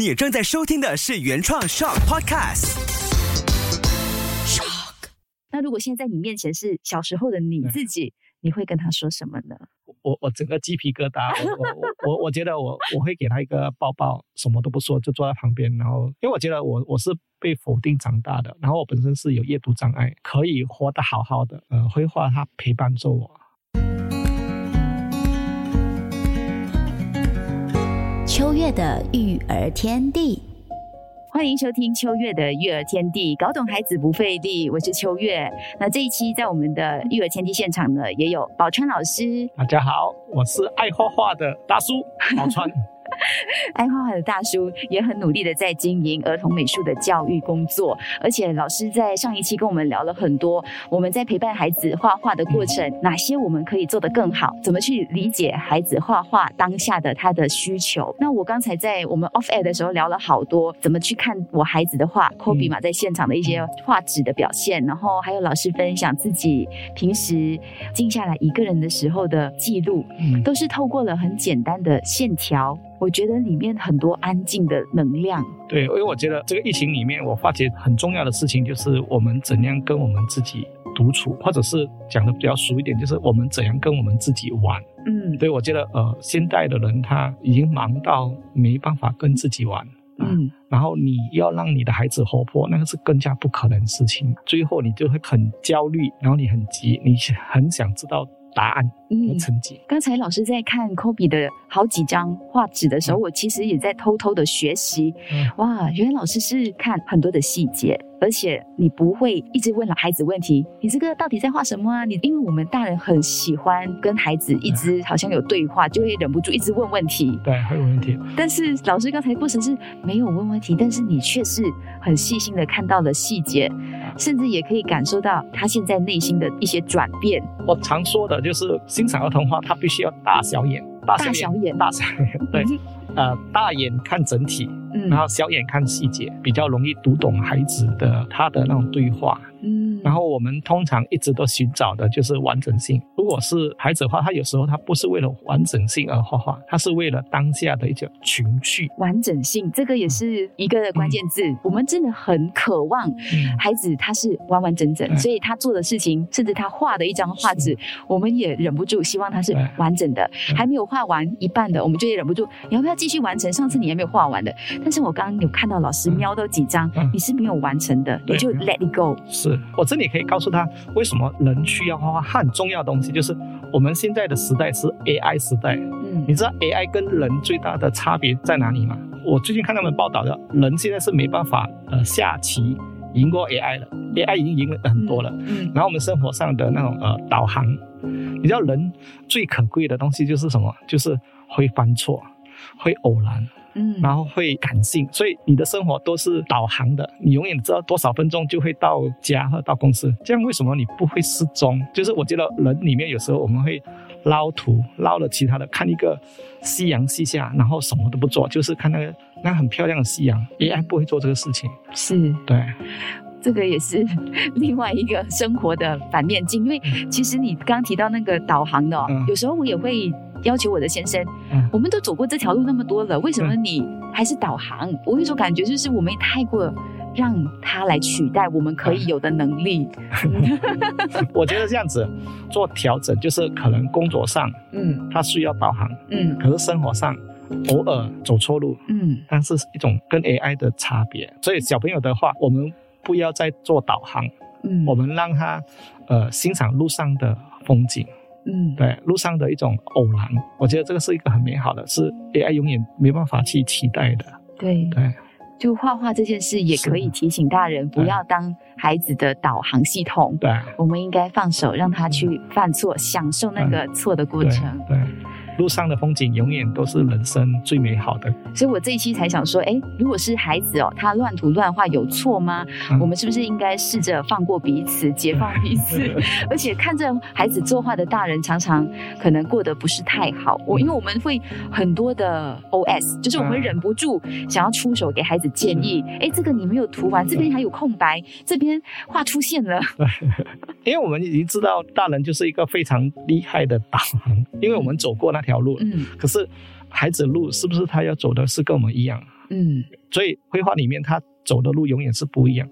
你正在收听的是原创 Shock Podcast。那如果现在在你面前是小时候的你自己，你会跟他说什么呢？我我整个鸡皮疙瘩，我我我我我觉得我我会给他一个抱抱，什么都不说，就坐在旁边，然后因为我觉得我我是被否定长大的，然后我本身是有阅读障碍，可以活得好好的，呃，绘画它陪伴着我。月的育儿天地，欢迎收听秋月的育儿天地，搞懂孩子不费力。我是秋月。那这一期在我们的育儿天地现场呢，也有宝川老师。大家好，我是爱画画的大叔宝川。爱画画的大叔也很努力的在经营儿童美术的教育工作，而且老师在上一期跟我们聊了很多，我们在陪伴孩子画画的过程，哪些我们可以做得更好，怎么去理解孩子画画当下的他的需求。那我刚才在我们 off air 的时候聊了好多，怎么去看我孩子的画，Kobe 嘛在现场的一些画纸的表现，然后还有老师分享自己平时静下来一个人的时候的记录，都是透过了很简单的线条。我觉得里面很多安静的能量。对，因为我觉得这个疫情里面，我发觉很重要的事情就是我们怎样跟我们自己独处，或者是讲的比较俗一点，就是我们怎样跟我们自己玩。嗯，所以我觉得，呃，现代的人他已经忙到没办法跟自己玩。嗯，然后你要让你的孩子活泼，那个是更加不可能的事情。最后你就会很焦虑，然后你很急，你很想知道。答案和成绩。刚才老师在看 Kobe 的好几张画纸的时候，我其实也在偷偷的学习。哇，原来老师是看很多的细节。而且你不会一直问老孩子问题，你这个到底在画什么啊？你因为我们大人很喜欢跟孩子一直好像有对话，就会忍不住一直问问题。对，会有问题。但是老师刚才过程是没有问问题，但是你却是很细心的看到了细节，甚至也可以感受到他现在内心的一些转变。我常说的就是欣赏儿童画，他必须要大小眼，大小眼，大小眼，对，呃，大眼看整体。然后小眼看细节，比较容易读懂孩子的他的那种对话。嗯，然后我们通常一直都寻找的就是完整性。如果是孩子画，他有时候他不是为了完整性而画画，他是为了当下的一种情绪。完整性这个也是一个关键字。我们真的很渴望孩子他是完完整整，所以他做的事情，甚至他画的一张画纸，我们也忍不住希望他是完整的。还没有画完一半的，我们就也忍不住，你要不要继续完成？上次你还没有画完的。但是我刚刚有看到老师瞄到几张，你是没有完成的，你就 let it go。是。我这里可以告诉他，为什么人需要画画。很重要的东西就是，我们现在的时代是 AI 时代。嗯，你知道 AI 跟人最大的差别在哪里吗？我最近看他们报道的，人现在是没办法呃下棋赢过 AI 了，AI 已经赢了很多了。嗯，然后我们生活上的那种呃导航，你知道人最可贵的东西就是什么？就是会犯错，会偶然。嗯，然后会感性，所以你的生活都是导航的，你永远知道多少分钟就会到家或到公司。这样为什么你不会失踪？就是我觉得人里面有时候我们会捞图，捞了其他的，看一个夕阳西下，然后什么都不做，就是看那个那很漂亮的夕阳。AI 不会做这个事情，是对，这个也是另外一个生活的反面镜。因为其实你刚提到那个导航的，有时候我也会。要求我的先生，嗯我们都走过这条路那么多了，为什么你还是导航？我有一种感觉，就是我们太过让他来取代我们可以有的能力。我觉得这样子做调整，就是可能工作上，嗯，他需要导航，嗯，可是生活上偶尔走错路，嗯，但是一种跟 AI 的差别。所以小朋友的话，我们不要再做导航，嗯，我们让他呃欣赏路上的风景。嗯，对，路上的一种偶然，我觉得这个是一个很美好的，是 AI 永远没办法去期待的。对对，就画画这件事，也可以提醒大人不要当孩子的导航系统。对，我们应该放手，让他去犯错，享受那个错的过程。对。路上的风景永远都是人生最美好的，所以我这一期才想说，哎，如果是孩子哦，他乱涂乱画有错吗？我们是不是应该试着放过彼此，解放彼此？而且看着孩子作画的大人，常常可能过得不是太好。我因为我们会很多的 OS，就是我们忍不住想要出手给孩子建议。哎，这个你没有涂完，这边还有空白，这边画出现了。因为我们已经知道大人就是一个非常厉害的导航，因为我们走过那条。路，嗯，可是孩子路是不是他要走的是跟我们一样？嗯所以绘画里面他走的路永远是不一样。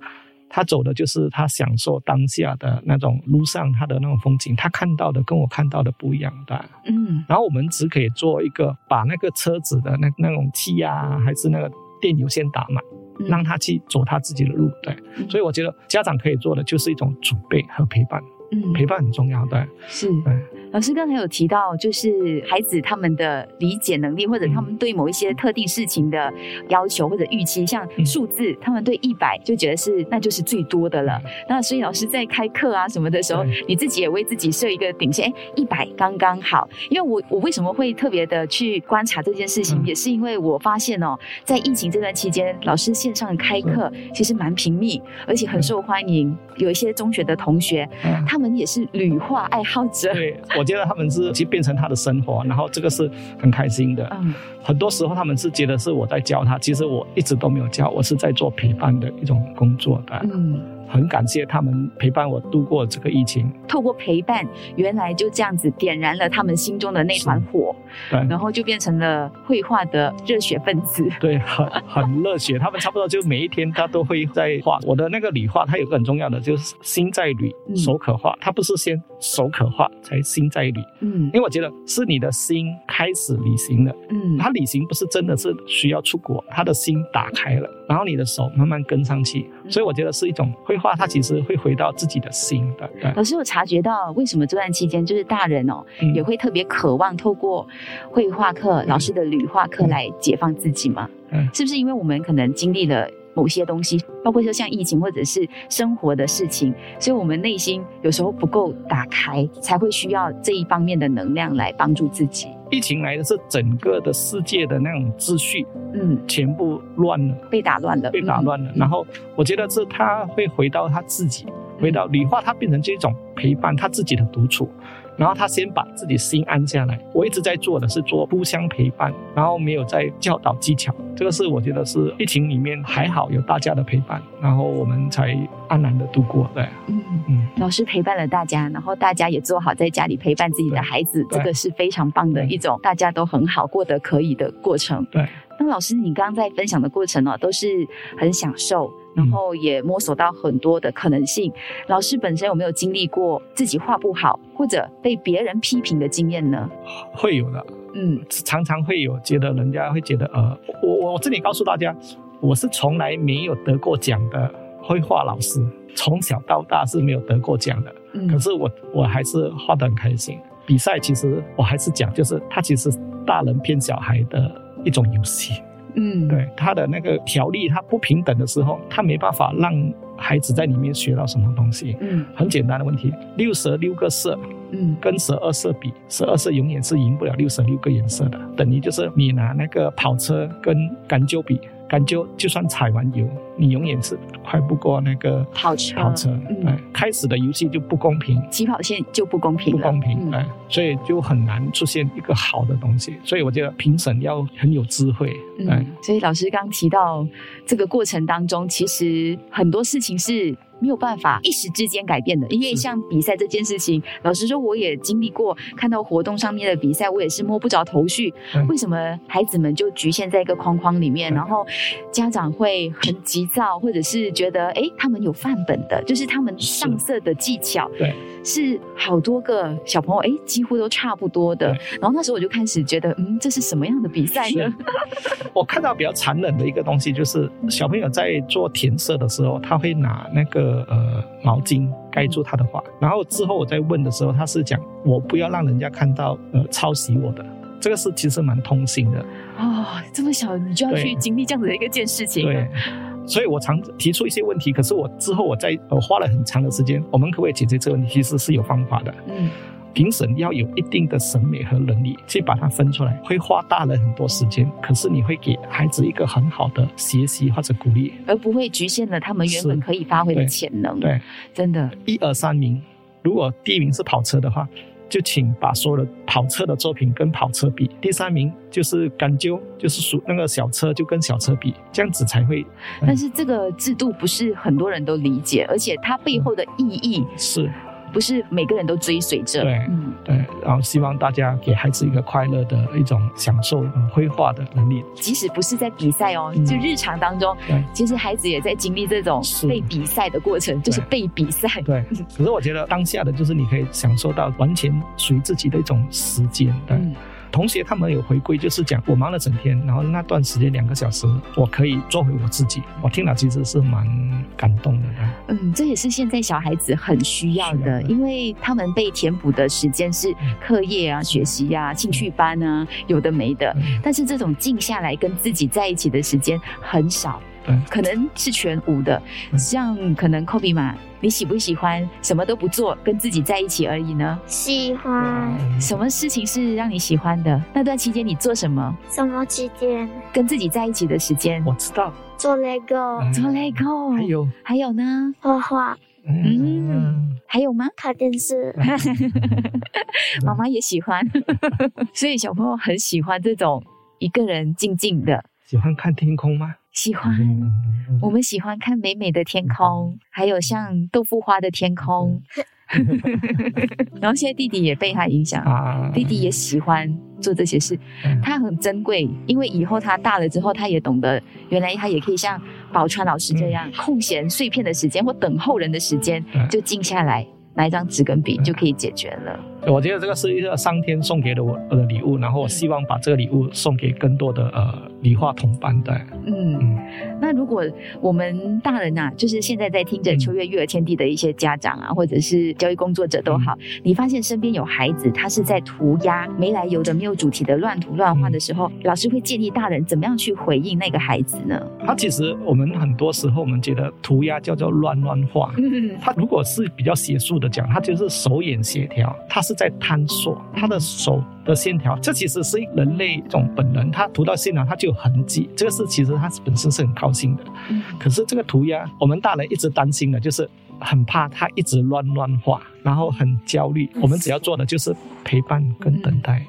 他走的就是他享受当下的那种路上他的那种风景，他看到的跟我看到的不一样的。嗯然后我们只可以做一个把那个车子的那那种气压还是那个电流先打满，嗯让他去走他自己的路。对，嗯所以我觉得家长可以做的就是一种准备和陪伴，嗯陪伴很重要。对，是对。老师刚才有提到，就是孩子他们的理解能力，或者他们对某一些特定事情的要求或者预期，像嗯数字，他们对一百就觉得是那就是最多的了。那所以老师在开课啊什么的时候，你自己也为自己设一个顶线，哎，一百刚刚好。因为我我为什么会特别的去观察这件事情，嗯也是因为我发现哦，在疫情这段期间，老师线上开课其实蛮频密，而且很受欢迎。有一些中学的同学，嗯他们也是旅化爱好者。对，我觉得他们是其实变成他的生活，然后这个是很开心的。嗯很多时候他们是觉得是我在教他，其实我一直都没有教，我是在做陪伴的一种工作的。嗯，很感谢他们陪伴我度过这个疫情。透过陪伴，原来就这样子点燃了他们心中的那团火，对然后就变成了绘画的热血分子。对，很很热血。他们差不多就每一天他都会在画。我的那个理画，它有个很重要的就是心在理嗯，手可画。它不是先手可画才心在理，嗯因为我觉得是你的心开始旅行了。嗯他旅行不是真的是需要出国，他的心打开了，然后你的手慢慢跟上去。嗯所以我觉得是一种绘画，它其实会回到自己的心的。对老师我察觉到为什么这段期间，就是大人哦，嗯也会特别渴望透过绘画课、老师的旅画课来解放自己吗？嗯是不是因为我们可能经历了某些东西，包括说像疫情或者是生活的事情，所以我们内心有时候不够打开，才会需要这一方面的能量来帮助自己。疫情来的是整个的世界的那种秩序嗯，全部乱了。被打乱了，被打乱了。嗯然后我觉得是他会回到他自己，回到理化，他变成这种陪伴他自己的独处。然后他先把自己心安下来。我一直在做的是做互相陪伴，然后没有在教导技巧。这个是我觉得是疫情里面还好有大家的陪伴，然后我们才安然的度过。对，嗯。嗯，老师陪伴了大家，然后大家也做好在家里陪伴自己的孩子，对这个是非常棒的一种大家都很好过得可以的过程。对。那老师，你刚刚在分享的过程哦，都是很享受，然后也摸索到很多的可能性。老师本身有没有经历过自己画不好，或者被别人批评的经验呢？会有的，嗯常常会有觉得人家会觉得呃，我我我这里告诉大家，我是从来没有得过奖的绘画老师，从小到大是没有得过奖的。嗯可是我我还是画得很开心。比赛其实我还是讲，就是它其实是大人骗小孩的一种游戏。嗯，对他的那个条例，他不平等的时候，他没办法让孩子在里面学到什么东西。嗯很简单的问题，六十六个色嗯跟十二色比，十二色永远是赢不了六十六个颜色的。等于就是你拿那个跑车跟干揪比，干揪就算踩完油，你永远是快不过那个跑车跑车。嗯哎，开始的游戏就不公平。起跑线就不公平不，公平，嗯哎、所以就很难出现一个好的东西。所以我觉得评审要很有智慧，哎、嗯，所以老师刚提到这个过程当中，其实很多事情是没有办法一时之间改变的，因为像比赛这件事情，老实说我也经历过，看到活动上面的比赛，我也是摸不着头绪，嗯。为什么孩子们就局限在一个框框里面，嗯。然后家长会很急躁，或者是觉得哎，他们有范本的，就是他们上色的技巧，对，是好多个小朋友哎，几乎都差不多的，然后那时候我就开始觉得，嗯，这是什么样的比赛呢？我看到比较残忍的一个东西，就是小朋友在做填色的时候，他会拿那个呃毛巾盖住他的画，然后之后我在问的时候，他是讲我不要让人家看到呃抄袭我的，这个是其实蛮痛心的，哦，这么小你就要去经历这样子的一个件事情，对。所以我常提出一些问题，可是我之后我在我花了很长的时间，我们可不可以解决这个问题？其实是有方法的。嗯评审要有一定的审美和能力去把它分出来，会花大人很多时间，可是你会给孩子一个很好的学习或者鼓励。而不会局限了他们原本可以发挥的潜能。对，真的，一二三名，如果第一名是跑车的话，就请把所有的跑车的作品跟跑车比；第三名就是甘究，就是属那个小车就跟小车比，这样子才会但是这个制度不是很多人都理解，而且它背后的意义是不是每个人都追随着。对嗯，对，然后希望大家给孩子一个快乐的一种享受呃绘画的能力。即使不是在比赛哦，嗯就日常当中，对其实孩子也在经历这种被比赛的过程，就是被比赛。对，可是我觉得当下的就是你可以享受到完全属于自己的一种时间。对，嗯同学他们有回归，就是讲我忙了整天，然后那段时间两个小时，我可以做回我自己。我听了其实是蛮感动的。嗯，这也是现在小孩子很需要的，因为他们被填补的时间是课业啊、学习啊、兴趣班啊，有的没的。嗯但是这种静下来跟自己在一起的时间很少，对可能是全无的。嗯像可能 Kobe 嘛，你喜不喜欢什么都不做，跟自己在一起而已呢？喜欢什么事情是让你喜欢的？那段期间你做什么？什么期间？跟自己在一起的时间？我知道，做 LEGO、嗯做 LEGO，还有，还有呢？画画、嗯，还有吗？看电视。妈妈也喜欢，所以小朋友很喜欢这种一个人静静的，喜欢看天空吗？喜欢。嗯我们喜欢看美美的天空，还有像豆腐花的天空。然后现在弟弟也被他影响，啊，弟弟也喜欢做这些事，嗯。他很珍贵，因为以后他大了之后，他也懂得原来他也可以像宝川老师这样，空闲碎片的时间或等候人的时间，嗯。就静下来拿一张纸跟笔嗯。就可以解决了。我觉得这个是一个上天送给了我的礼物，然后我希望把这个礼物送给更多的呃理化同伴的。嗯，嗯。那如果我们大人呐、就是现在在听着嗯秋月育儿天地的一些家长啊，或者是教育工作者都好，嗯。你发现身边有孩子他是在涂鸦没来由的、没有主题的乱涂乱画的时候，老师会建议大人怎么样去回应那个孩子呢？他其实我们很多时候我们觉得涂鸦叫做乱乱画，嗯。他如果是比较学术的讲，他就是手眼协调，他是在探索他的手的线条。这其实是人类一种本能，他涂到线条，他就有痕迹。这个是其实他本身是很高兴的。嗯可是这个涂鸦，我们大人一直担心的就是很怕他一直乱乱画，然后很焦虑。我们只要做的就是陪伴跟等待。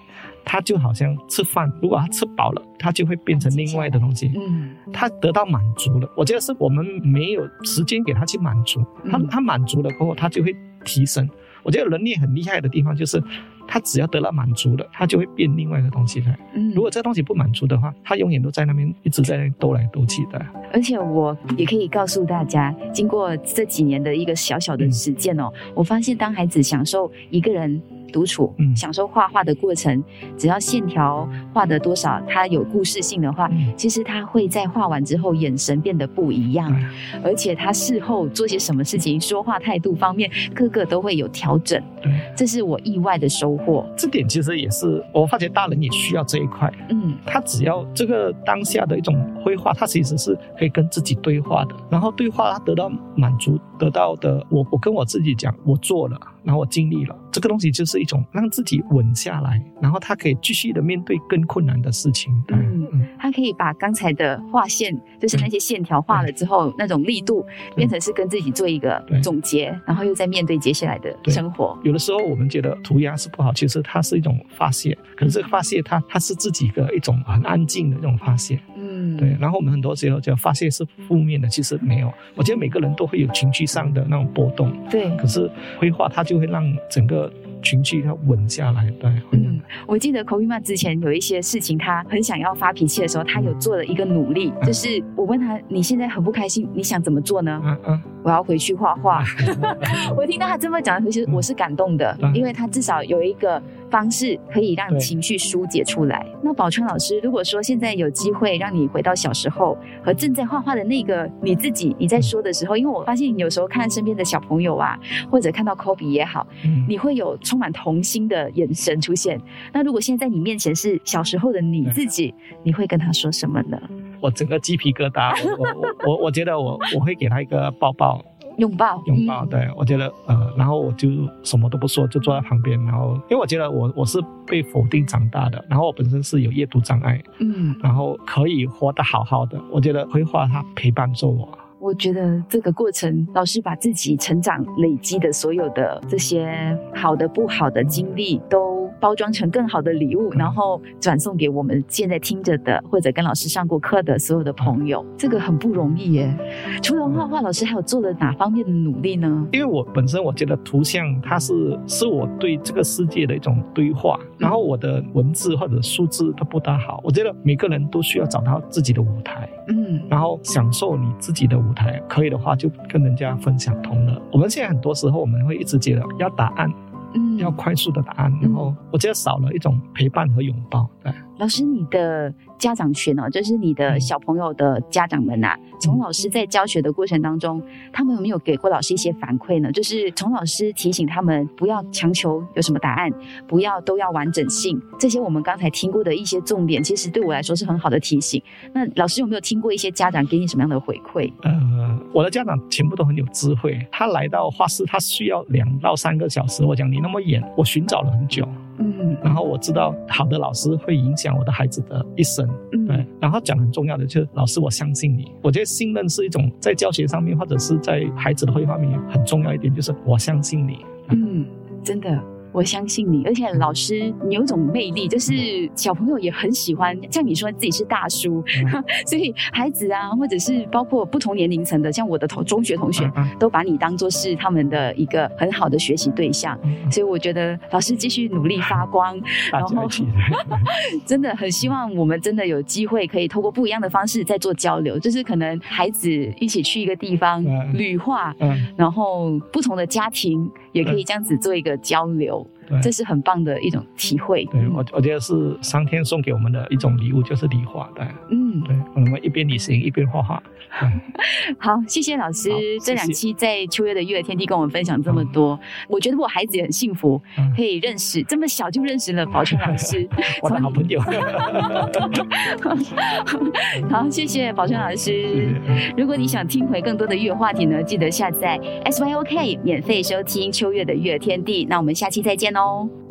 他就好像吃饭，如果他吃饱了，他就会变成另外的东西。嗯他得到满足了，我觉得是我们没有时间给他去满足，他嗯他满足了过后，他就会提升。我觉得人类很厉害的地方就是，他只要得到满足了，他就会变另外一个东西来。嗯如果这个东西不满足的话，他永远都在那边一直在那边兜来兜去的。而且我也可以告诉大家，经过这几年的一个小小的实践哦，我发现当孩子享受一个人独处，嗯享受画画的过程，只要线条画的多少，它有故事性的话，嗯其实他会在画完之后眼神变得不一样，哎而且他事后做些什么事情，说话态度方面，个个都会有调整，对，这是我意外的收获。这点其实也是我发觉大人也需要这一块。嗯他只要这个当下的一种绘画，他其实是可以跟自己对话的。然后对话，他得到满足，得到的我我跟我自己讲，我做了，然后我尽力了。这个东西就是一种让自己稳下来，然后他可以继续的面对更困难的事情。嗯嗯他可以把刚才的画线，就是那些线条画了之后，那种力度变成是跟自己做一个总结，然后又在面对接下来的生活。有的时候我们觉得涂鸦是不好，其实它是一种发泄。可是这个发泄它，它是自己的一种很安静的一种发泄。嗯，对，然后我们很多时候就发泄是负面的，其实没有。我觉得每个人都会有情绪上的那种波动，对。可是绘画它就会让整个情绪它稳下来。对，嗯，我记得口语曼之前有一些事情，他很想要发脾气的时候，他有做了一个努力，就是我问他：“你现在很不开心，你想怎么做呢嗯嗯，？”我要回去画画。我听到他这么讲的时候，我是感动的，嗯因为他至少有一个方式可以让情绪疏解出来。那宝川老师，如果说现在有机会让你回到小时候和正在画画的那个你自己，你在说的时候，因为我发现你有时候看身边的小朋友啊，或者看到 Kobe 也好，嗯，你会有充满童心的眼神出现。那如果现在在你面前是小时候的你自己，你会跟他说什么呢？我整个鸡皮疙瘩，我我我觉得我我会给他一个抱抱拥抱，拥抱，嗯。对我觉得呃，然后我就什么都不说，就坐在旁边，然后因为我觉得我我是被否定长大的，然后我本身是有阅读障碍，嗯，然后可以活得好好的，我觉得绘画它陪伴着我。我觉得这个过程，老师把自己成长累积的所有的这些好的、不好的经历都包装成更好的礼物，然后转送给我们现在听着的或者跟老师上过课的所有的朋友。这个很不容易耶。除了画画，老师还有做了哪方面的努力呢？因为我本身我觉得图像它是是我对这个世界的一种对话，然后我的文字或者数字都不大好。我觉得每个人都需要找到自己的舞台，嗯然后享受你自己的舞台。可以的话，就跟人家分享同乐。我们现在很多时候我们会一直觉得要答案，嗯要快速的答案，然后我觉得少了一种陪伴和拥抱。对。老师，你的家长群哦，就是你的小朋友的家长们呐、从老师在教学的过程当中，他们有没有给过老师一些反馈呢？就是从老师提醒他们不要强求有什么答案，不要都要完整性，这些我们刚才听过的一些重点，其实对我来说是很好的提醒。那老师有没有听过一些家长给你什么样的回馈？呃，我的家长全部都很有智慧。他来到画室，他需要两到三个小时。我讲你那么远，我寻找了很久，嗯然后我知道好的老师会影响我的孩子的一生。对嗯，然后讲很重要的就是，老师，我相信你。我觉得信任是一种在教学上面，或者是在孩子的绘画面很重要一点，就是我相信你。嗯，真的。我相信你，而且老师你有一种魅力，就是小朋友也很喜欢。像你说自己是大叔，所以孩子啊，或者是包括不同年龄层的，像我的同中学同学，嗯都把你当做是他们的一个很好的学习对象。嗯所以我觉得老师继续努力发光，然后。真的很希望我们真的有机会可以透过不一样的方式再做交流，就是可能孩子一起去一个地方嗯旅画，嗯，然后不同的家庭也可以这样子做一个交流，对这是很棒的一种体会。对我我觉得是上天送给我们的一种礼物，就是礼画。对嗯，对，我们一边旅行一边画画。好，谢谢老师好这两期在秋月的育儿天地跟我们分享这么多，我觉得我孩子也很幸福，嗯可以认识这么小就认识了宝春老师。我的好朋友。好，谢谢宝春老师。如果你想听回更多的育儿话题呢，记得下载 SYOK 免费收听秋月的育儿天地。那我们下期再见哦。